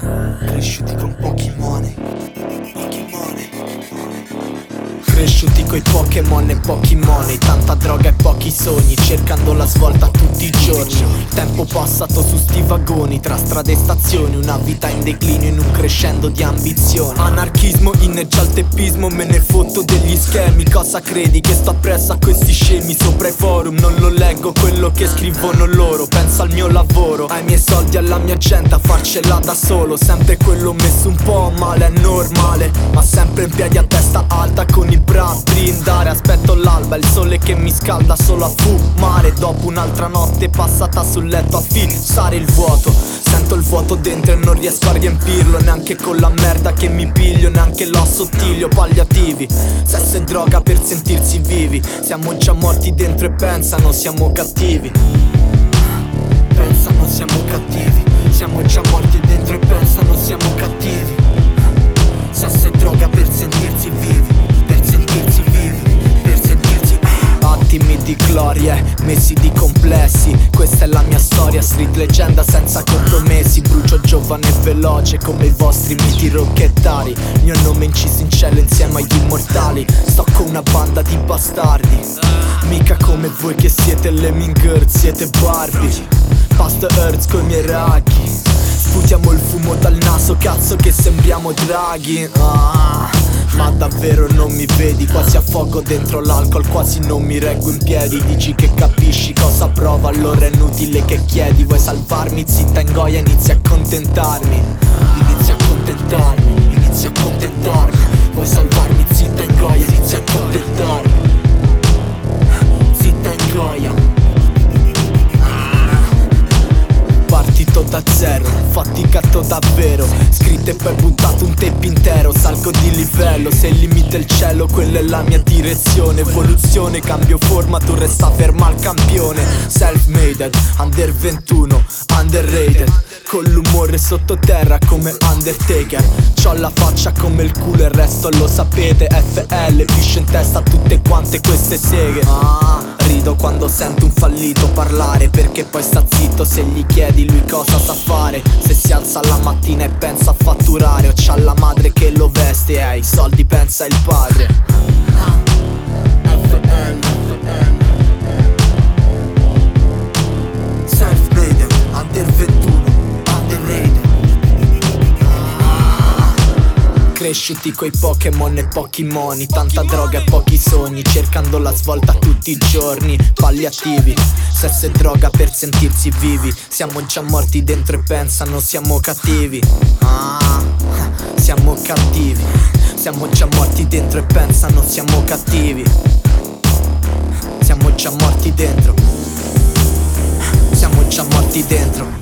Cresciuti con pochi money Cresciuti coi Pokémon e pochi money Tanta droga e pochi sogni Cercando la svolta tutti i giorni. Tempo passato su sti vagoni Tra strade e stazioni Una vita in declino in un crescendo di ambizioni. Anarchismo, inneggia al teppismo Me ne fotto degli schemi. Cosa credi che sto appresso a questi scemi? Sopra i forum non lo leggo quello che scrivono loro. Penso al mio lavoro Ai miei soldi, alla mia gente A farcela da solo. Sempre quello messo un po' male È normale Ma sempre in piedi a testa alta Con i bra brindare Aspetto l'alba, il sole che mi scalda solo a fumare. Dopo un'altra notte passata sul letto a fissare il vuoto Sento il vuoto dentro e non riesco a riempirlo Neanche con la merda che mi piglio Neanche lo assottiglio palliativi. Sesso e droga per sentirsi vivi Siamo già morti dentro e pensano siamo cattivi complessi. Questa è la mia storia, street leggenda senza compromessi Brucio giovane e veloce come i vostri miti rocchettari. Mio nome inciso in cielo insieme agli immortali. Sto con una banda di bastardi. Mica come voi che siete Lemminger, siete Barbie. Past Earth coi miei raghi. Sputiamo il fumo dal naso, cazzo che sembriamo draghi. Ah, Ma davvero non mi vedi, quasi affogo dentro l'alcol, quasi non mi reggo in piedi. Dici che capisci cosa provo, allora è inutile che chiedi. Vuoi salvarmi, zitta ingoia, inizi a accontentarmi Inizi a accontentarmi, inizi a accontentarmi Vuoi salvarmi, zitta ingoia, inizi a accontentarmi Zitta ingoia Partito da zero, faticato davvero. Scritto e poi buttato un tape intero Salgo di livello, se il limite il cielo Quella è la mia direzione Evoluzione, cambio forma, tu resta ferma al campione Self-made, under 21, underrated Con l'umore sottoterra come Undertaker C'ho la faccia come il culo, il resto lo sapete FL, pisce in testa tutte quante queste seghe. Ah, rido quando sento un fallito parlare Perché poi sta zitto se gli chiedi lui cosa sa fare. Se si alza la mattina e pensa a fatturare O c'ha la madre che lo veste e ai soldi pensa il padre Cresciuti coi Pokémon e pochi moni. Tanta droga e pochi sogni Cercando la svolta tutti i giorni. Palliativi Sesso e droga per sentirsi vivi. Siamo già morti dentro e pensano siamo cattivi. Ah, siamo cattivi. Siamo già morti dentro e pensano siamo cattivi. Siamo già morti dentro. Siamo già morti dentro